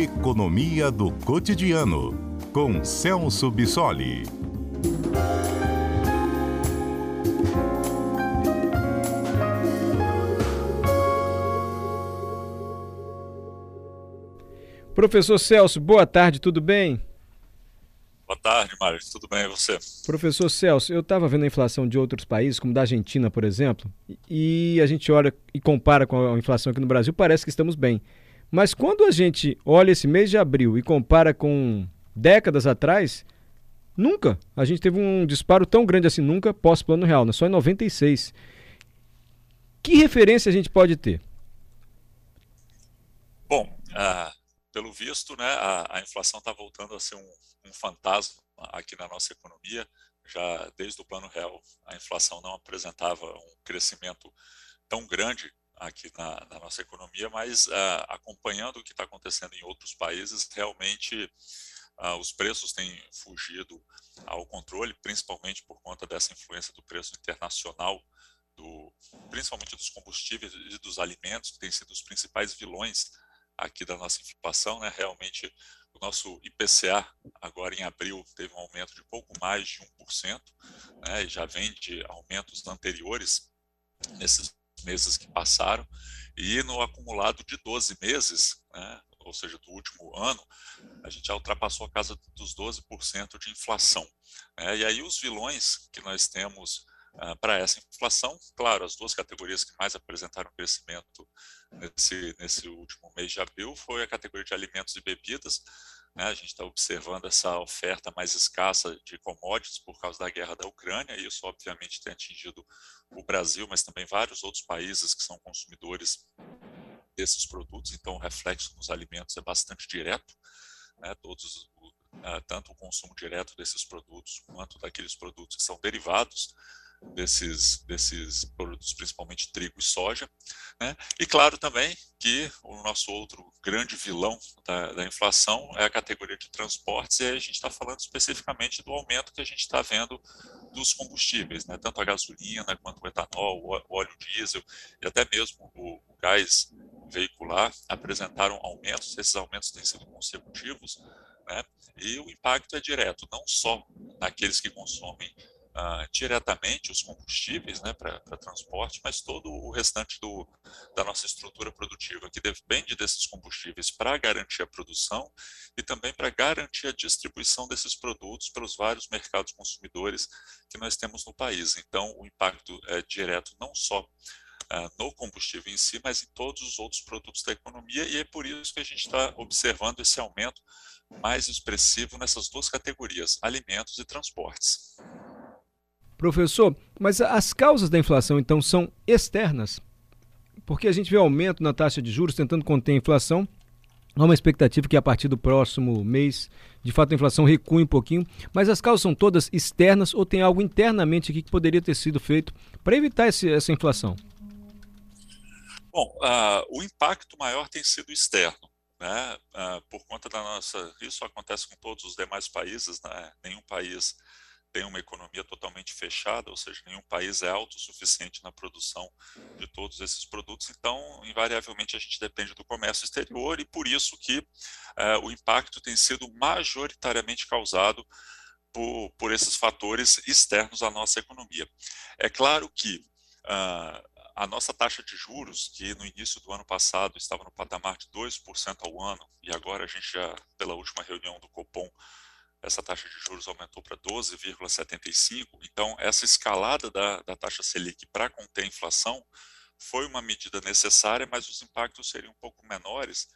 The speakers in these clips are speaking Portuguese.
Economia do Cotidiano, com Celso Bissoli. Professor Celso, boa tarde, tudo bem? Boa tarde, Mário. Tudo bem e você? Professor Celso, eu estava vendo a inflação de outros países, como da Argentina, por exemplo, e a gente olha e compara com a inflação aqui no Brasil, parece que estamos bem. Mas quando a gente olha esse mês de abril e compara com décadas atrás, nunca a gente teve um disparo tão grande assim, nunca pós-plano real, né? só em 96. Que referência a gente pode ter? Bom, uh, pelo visto, né, a, a inflação está voltando a ser um, um fantasma aqui na nossa economia. Já desde o Plano Real, a inflação não apresentava um crescimento tão grande aqui na, na nossa economia, mas uh, acompanhando o que está acontecendo em outros países, realmente uh, os preços têm fugido ao controle, principalmente por conta dessa influência do preço internacional, do, principalmente dos combustíveis e dos alimentos, que têm sido os principais vilões aqui da nossa inflação, né? Realmente o nosso IPCA agora em abril teve um aumento de pouco mais de 1%, né? E já vem de aumentos anteriores nesses meses que passaram e no acumulado de 12 meses, né? ou seja, do último ano, a gente já ultrapassou a casa dos 12% de inflação. Né? E aí os vilões que nós temos uh, para essa inflação, claro, as duas categorias que mais apresentaram crescimento nesse, nesse último mês de abril foi a categoria de alimentos e bebidas. Né? A gente está observando essa oferta mais escassa de commodities por causa da guerra da Ucrânia, e isso obviamente tem atingido o Brasil, mas também vários outros países que são consumidores desses produtos, então o reflexo nos alimentos é bastante direto, né? todos, tanto o consumo direto desses produtos quanto daqueles produtos que são derivados desses, desses produtos, principalmente trigo e soja. Né? E claro também que o nosso outro grande vilão da, da inflação é a categoria de transportes, e aí a gente está falando especificamente do aumento que a gente está vendo dos combustíveis, né? tanto a gasolina quanto o etanol, o óleo diesel e até mesmo o, o gás veicular apresentaram aumentos, esses aumentos têm sido consecutivos, né? e o impacto é direto, não só naqueles que consomem uh, diretamente os combustíveis né, para transporte, mas todo o restante do, da nossa estrutura produtiva, que depende desses combustíveis para garantir a produção e também para garantir a distribuição desses produtos para os vários mercados consumidores que nós temos no país. Então, o impacto é direto não só Uh, no combustível em si, mas em todos os outros produtos da economia, e é por isso que a gente está observando esse aumento mais expressivo nessas duas categorias, alimentos e transportes. Professor, mas as causas da inflação então são externas? Porque a gente vê aumento na taxa de juros tentando conter a inflação. Há uma expectativa que a partir do próximo mês, de fato, a inflação recue um pouquinho. Mas as causas são todas externas ou tem algo internamente aqui que poderia ter sido feito para evitar esse, essa inflação? Bom, uh, o impacto maior tem sido externo. Né? Uh, por conta da nossa. Isso acontece com todos os demais países, né? nenhum país tem uma economia totalmente fechada, ou seja, nenhum país é autossuficiente na produção de todos esses produtos, então, invariavelmente, a gente depende do comércio exterior e por isso que é, o impacto tem sido majoritariamente causado por, por, esses fatores externos à nossa economia. É claro que uh, a nossa taxa de juros, que no início do ano passado estava no patamar de 2% ao ano, e agora a gente já, pela última reunião do Copom, essa taxa de juros aumentou para 12,75%. Então, essa escalada da, da taxa Selic para conter a inflação foi uma medida necessária, mas os impactos seriam um pouco menores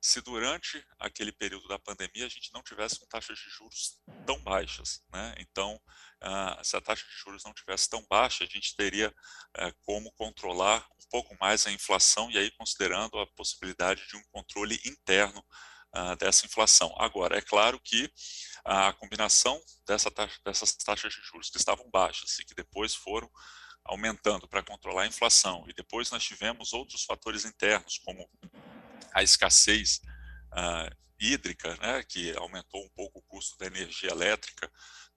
se durante aquele período da pandemia a gente não tivesse com taxas de juros tão baixas. Né? Então, uh, se a taxa de juros não tivesse tão baixa, a gente teria uh, como controlar um pouco mais a inflação, e aí considerando a possibilidade de um controle interno uh, dessa inflação. Agora, é claro que a combinação dessa taxa, dessas taxas de juros que estavam baixas e que depois foram aumentando para controlar a inflação, e depois nós tivemos outros fatores internos, como a escassez uh, hídrica, né, que aumentou um pouco o custo da energia elétrica,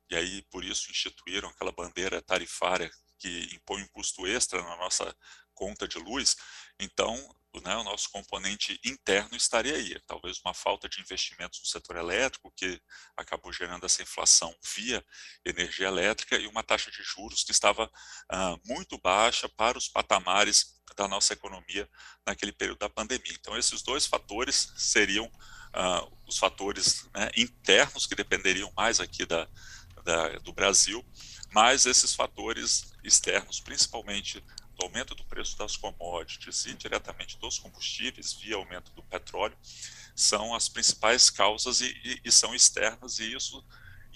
e aí por isso instituíram aquela bandeira tarifária que impõe um custo extra na nossa conta de luz, então né, o nosso componente interno estaria aí. Talvez uma falta de investimentos no setor elétrico, que acabou gerando essa inflação via energia elétrica, e uma taxa de juros que estava ah, muito baixa para os patamares da nossa economia naquele período da pandemia. Então, esses dois fatores seriam ah, os fatores né, internos que dependeriam mais aqui da, da, do Brasil, mas esses fatores externos, principalmente do aumento do preço das commodities e diretamente dos combustíveis via aumento do petróleo são as principais causas e, e, e são externas e isso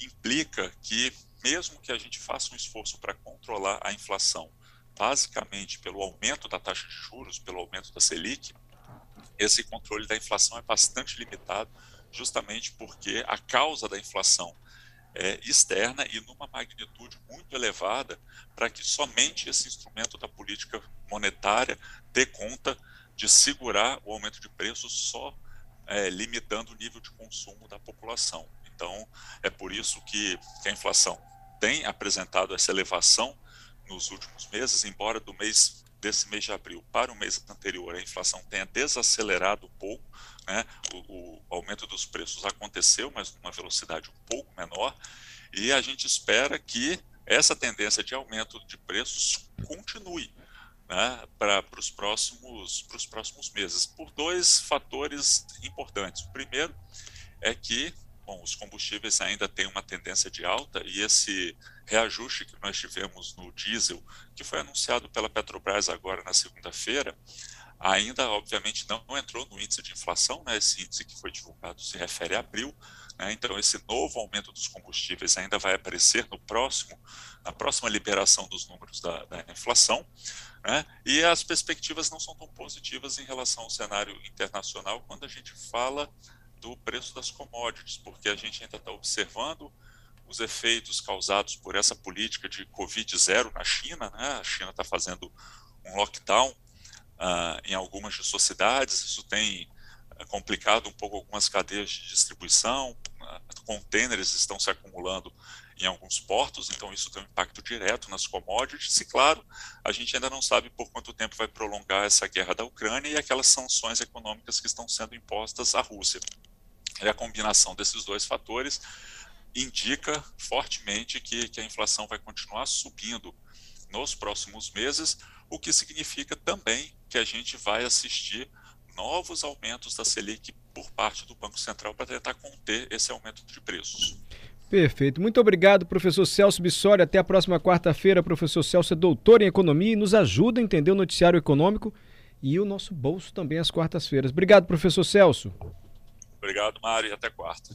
implica que mesmo que a gente faça um esforço para controlar a inflação, basicamente pelo aumento da taxa de juros, pelo aumento da Selic, esse controle da inflação é bastante limitado, justamente porque a causa da inflação é, externa e numa magnitude muito elevada para que somente esse instrumento da política monetária dê conta de segurar o aumento de preços só é, limitando o nível de consumo da população. Então, é por isso que, que a inflação tem apresentado essa elevação nos últimos meses, embora do mês desse mês de abril para o mês anterior a inflação tenha desacelerado um pouco, né? o, o aumento dos preços aconteceu, mas numa velocidade um pouco menor, e a gente espera que essa tendência de aumento de preços continue né, para os próximos, próximos meses, por dois fatores importantes. O primeiro é que bom, os combustíveis ainda têm uma tendência de alta e esse reajuste que nós tivemos no diesel, que foi anunciado pela Petrobras agora na segunda-feira, ainda, obviamente, não entrou no índice de inflação, né? esse índice que foi divulgado se refere a abril, né? então esse novo aumento dos combustíveis ainda vai aparecer no próximo, na próxima liberação dos números da, da inflação, né? e as perspectivas não são tão positivas em relação ao cenário internacional quando a gente fala do preço das commodities, porque a gente ainda está observando os efeitos causados por essa política de Covid zero na China, né? a China está fazendo um lockdown uh, em algumas de suas cidades, isso tem uh, complicado um pouco algumas cadeias de distribuição, uh, contêineres estão se acumulando em alguns portos, então isso tem um impacto direto nas commodities, e claro, a gente ainda não sabe por quanto tempo vai prolongar essa guerra da Ucrânia e aquelas sanções econômicas que estão sendo impostas à Rússia. E a combinação desses dois fatores indica fortemente que, que a inflação vai continuar subindo nos próximos meses, o que significa também que a gente vai assistir novos aumentos da Selic por parte do Banco Central para tentar conter esse aumento de preços. Perfeito. Muito obrigado, professor Celso Bissoli. Até a próxima quarta-feira. Professor Celso é doutor em economia e nos ajuda a entender o noticiário econômico e o nosso bolso também às quartas-feiras. Obrigado, professor Celso. Obrigado, Mário, e até quarta.